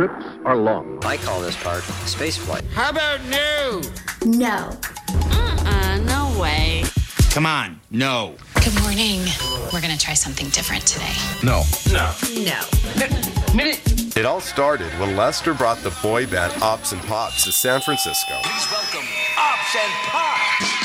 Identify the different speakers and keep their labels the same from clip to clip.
Speaker 1: trips are long.
Speaker 2: I call this part space flight.
Speaker 3: How about no?
Speaker 4: No.
Speaker 5: Uh-uh, no way.
Speaker 3: Come on, no.
Speaker 6: Good morning. We're going to try something different today.
Speaker 3: No.
Speaker 5: No. No. Minute!
Speaker 7: It all started when Lester brought the boy band Ops and Pops to San Francisco.
Speaker 8: Please welcome Ops and Pops.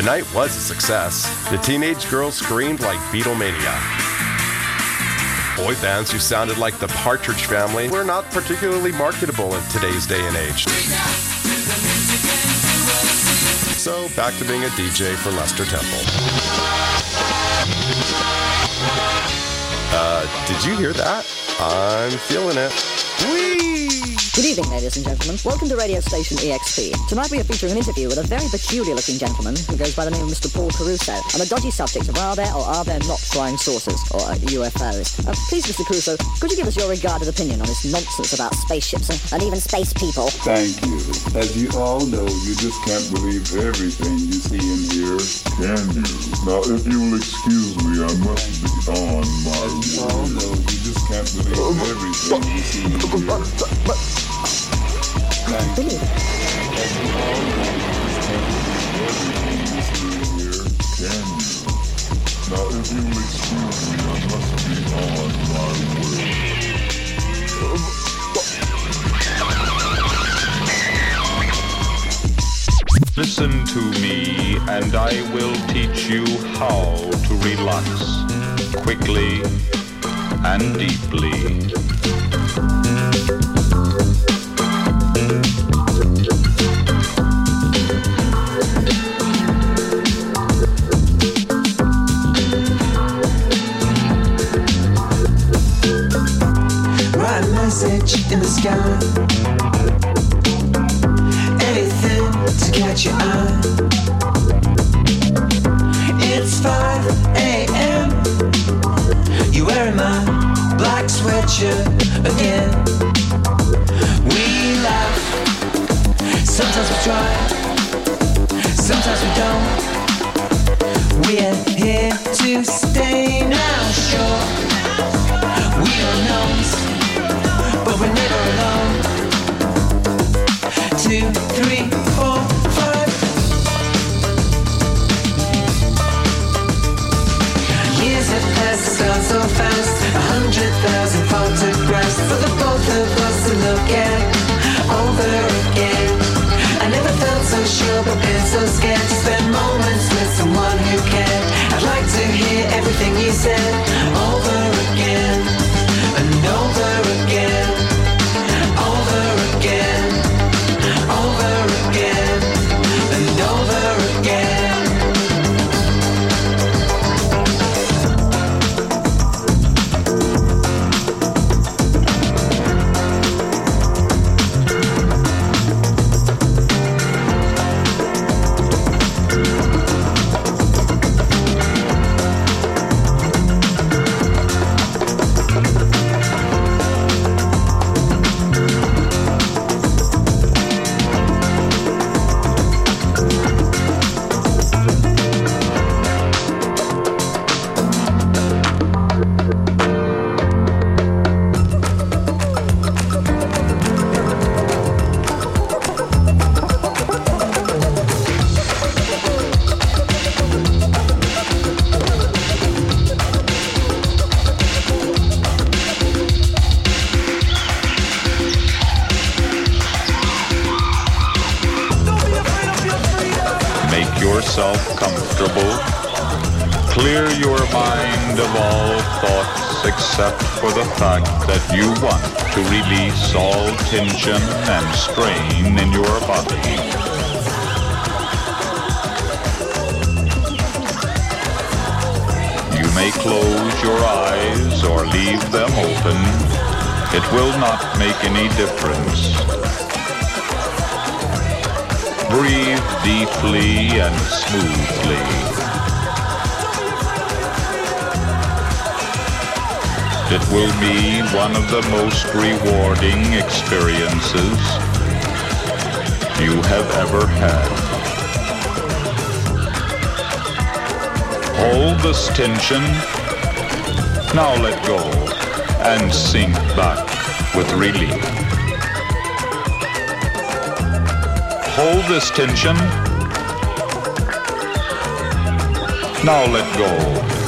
Speaker 9: The
Speaker 7: night was a success. The teenage girls screamed like Beatlemania. Boy bands who sounded like the Partridge Family were not particularly marketable in today's day and age. So back to being a DJ for Lester Temple. Uh, did you hear that? I'm feeling it. Whee!
Speaker 10: Good evening, ladies and gentlemen. Welcome to radio station EXP. Tonight we are featuring an interview with a very peculiar-looking gentleman who goes by the name of Mr. Paul Caruso on the dodgy subject of are there or are there not flying saucers, or uh, UFOs. Uh, please, Mr. Caruso, could you give us your regarded opinion on this nonsense about spaceships and, and even space people?
Speaker 11: Thank you. As you all know, you just can't believe everything you see and hear, can you? Now, if you'll excuse me, I must be on my way.
Speaker 12: Listen to me, and I will teach you how to relax quickly and deeply.
Speaker 9: Message in the sky. Anything to catch your eye. Wearing my black sweatshirt again. We laugh. Sometimes we try. Sometimes we don't. We're here to stay now, sure. We are knowns, but we're never alone. Two, three, at over again. I never felt so sure, but been so scared to spend moments with someone who cared. I'd like to hear everything you said
Speaker 12: make any difference. Breathe deeply and smoothly. It will be one of the most rewarding experiences you have ever had. Hold this tension. Now let go and sink back with relief. Hold this tension. Now let go.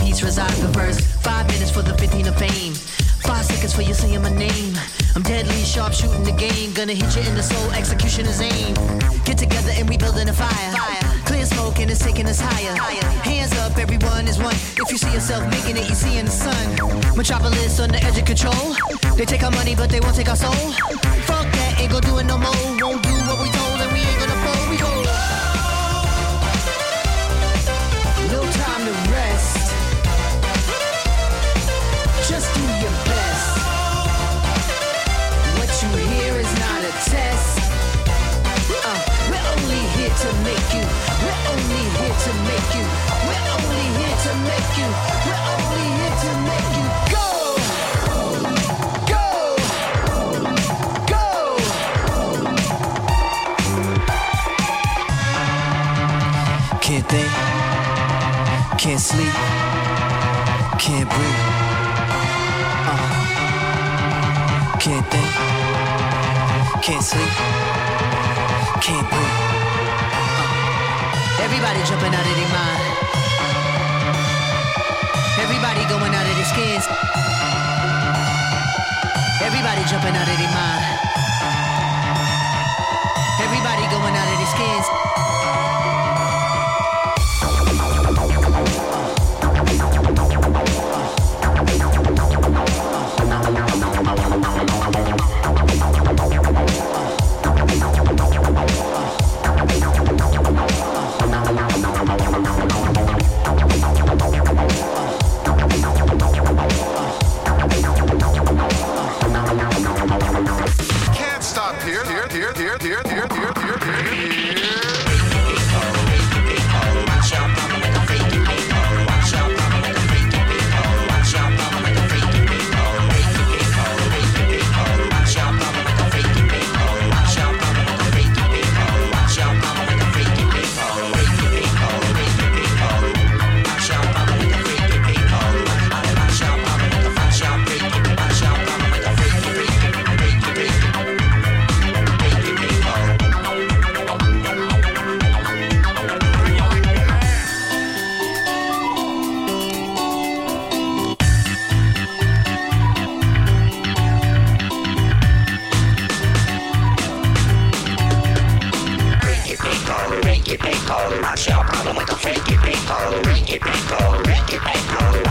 Speaker 1: Peace resides. But first, five minutes for the 15 of fame. Five seconds for you saying my name. I'm deadly sharp shooting the game. Gonna hit you in the soul, execution is aim. Get together and we building a fire. Clear smoke and it's taking us higher. Hands up, everyone is one. If you see yourself making it, you see in the sun. Metropolis on the edge of control. They take our money, but they won't take our soul. Fuck that, ain't gonna do it no more. Won't do is test. Uh, we're only here to make you. We're only here to make you. We're only here to make you. We're only here to make you go. Go. Go.
Speaker 4: Can't think, can't sleep, can't breathe. Uh. Can't think, can't sleep, can't breathe. Uh-huh.
Speaker 1: Everybody jumping out of their mind. Everybody going out of their skins. Everybody jumping out of their mind. Everybody going out of their skins.
Speaker 13: here, here, here, here, here, here, here, here.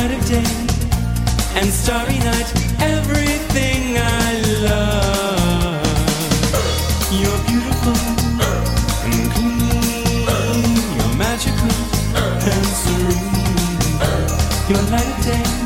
Speaker 14: light of day and starry night, everything I love. You're beautiful and clean, you're magical and serene, you're light of day.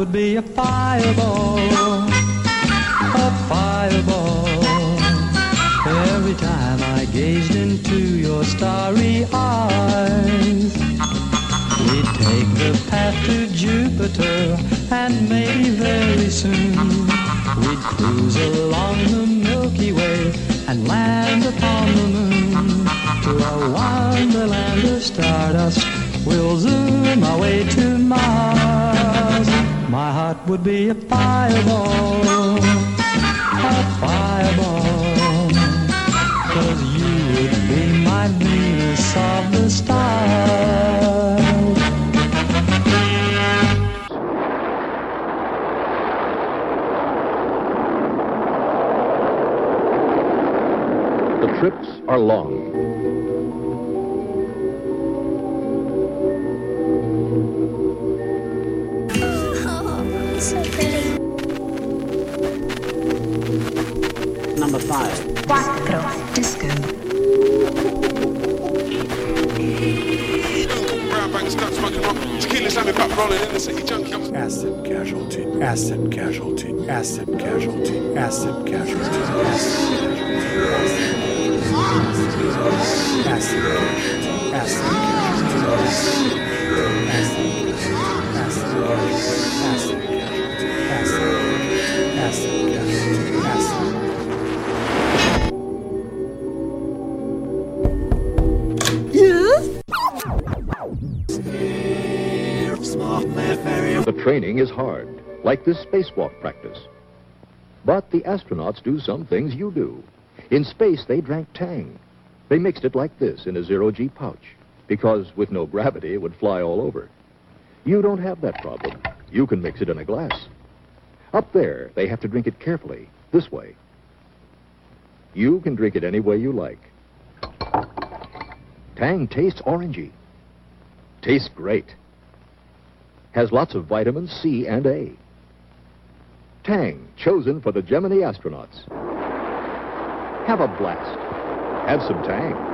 Speaker 15: would be a fireball, a fireball. Every time I gazed into your starry eyes, we'd take the path to Jupiter, and maybe very soon we'd cruise along the
Speaker 16: Milky Way and land upon the moon to
Speaker 9: a wonderland of stardust. We'll zoom our
Speaker 17: way to Mars would be a fireball, a fireball. Cause you would be my Venus of the stars.
Speaker 18: The trips are long. This spacewalk practice. But the astronauts do some things you do. In space, they drank Tang. They mixed it like this in a zero-G pouch, because with no gravity, it would fly all over. You don't have that problem. You can mix it in a glass. Up there, they have to drink it carefully, this way. You can drink it any way you like. Tang tastes orangey. Tastes great. Has lots of vitamins C and A. Tang, chosen for the Gemini astronauts. Have a blast. Have some Tang.